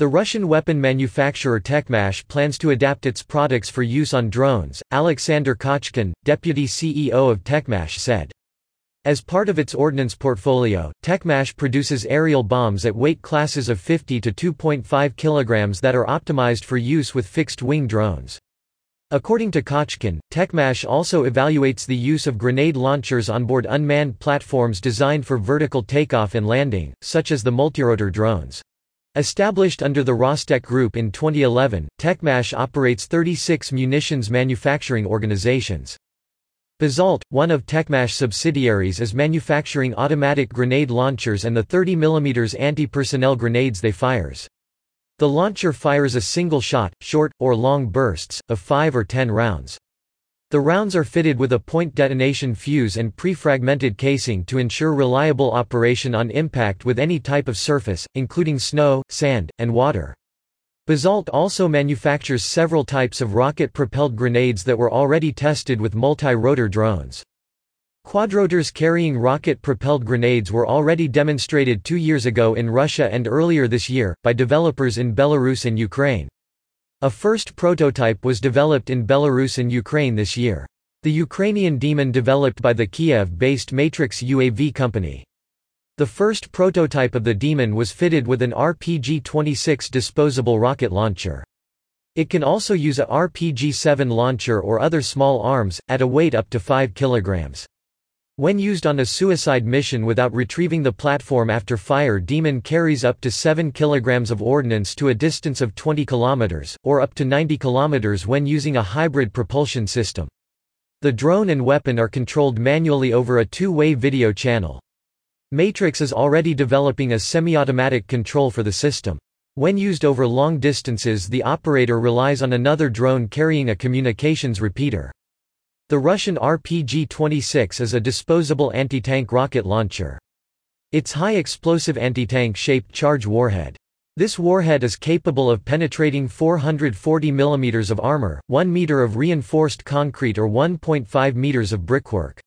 The Russian weapon manufacturer Techmash plans to adapt its products for use on drones, Alexander Kochkin, deputy CEO of Techmash said. As part of its ordnance portfolio, Techmash produces aerial bombs at weight classes of 50 to 2.5 kg that are optimized for use with fixed-wing drones. According to Kochkin, Techmash also evaluates the use of grenade launchers on board unmanned platforms designed for vertical takeoff and landing, such as the multirotor drones. Established under the Rostec Group in 2011, Techmash operates 36 munitions manufacturing organizations. Basalt, one of Techmash subsidiaries is manufacturing automatic grenade launchers and the 30 mm anti-personnel grenades they fires. The launcher fires a single shot, short, or long bursts, of 5 or 10 rounds. The rounds are fitted with a point detonation fuse and pre-fragmented casing to ensure reliable operation on impact with any type of surface, including snow, sand, and water. Basalt also manufactures several types of rocket-propelled grenades that were already tested with multi-rotor drones. Quadrotors carrying rocket-propelled grenades were already demonstrated two years ago in Russia and earlier this year, by developers in Belarus and Ukraine. A first prototype was developed in Belarus and Ukraine this year. The Ukrainian Demon developed by the Kiev-based Matrix UAV company. The first prototype of the Demon was fitted with an RPG-26 disposable rocket launcher. It can also use a RPG-7 launcher or other small arms, at a weight up to 5 kilograms. When used on a suicide mission without retrieving the platform after fire Demon carries up to 7 kg of ordnance to a distance of 20 km, or up to 90 km when using a hybrid propulsion system. The drone and weapon are controlled manually over a two-way video channel. Matrix is already developing a semi-automatic control for the system. When used over long distances the operator relies on another drone carrying a communications repeater. The Russian RPG-26 is a disposable anti-tank rocket launcher. Its high explosive anti-tank shaped charge warhead. This warhead is capable of penetrating 440 mm of armor, 1 meter of reinforced concrete or 1.5 meters of brickwork.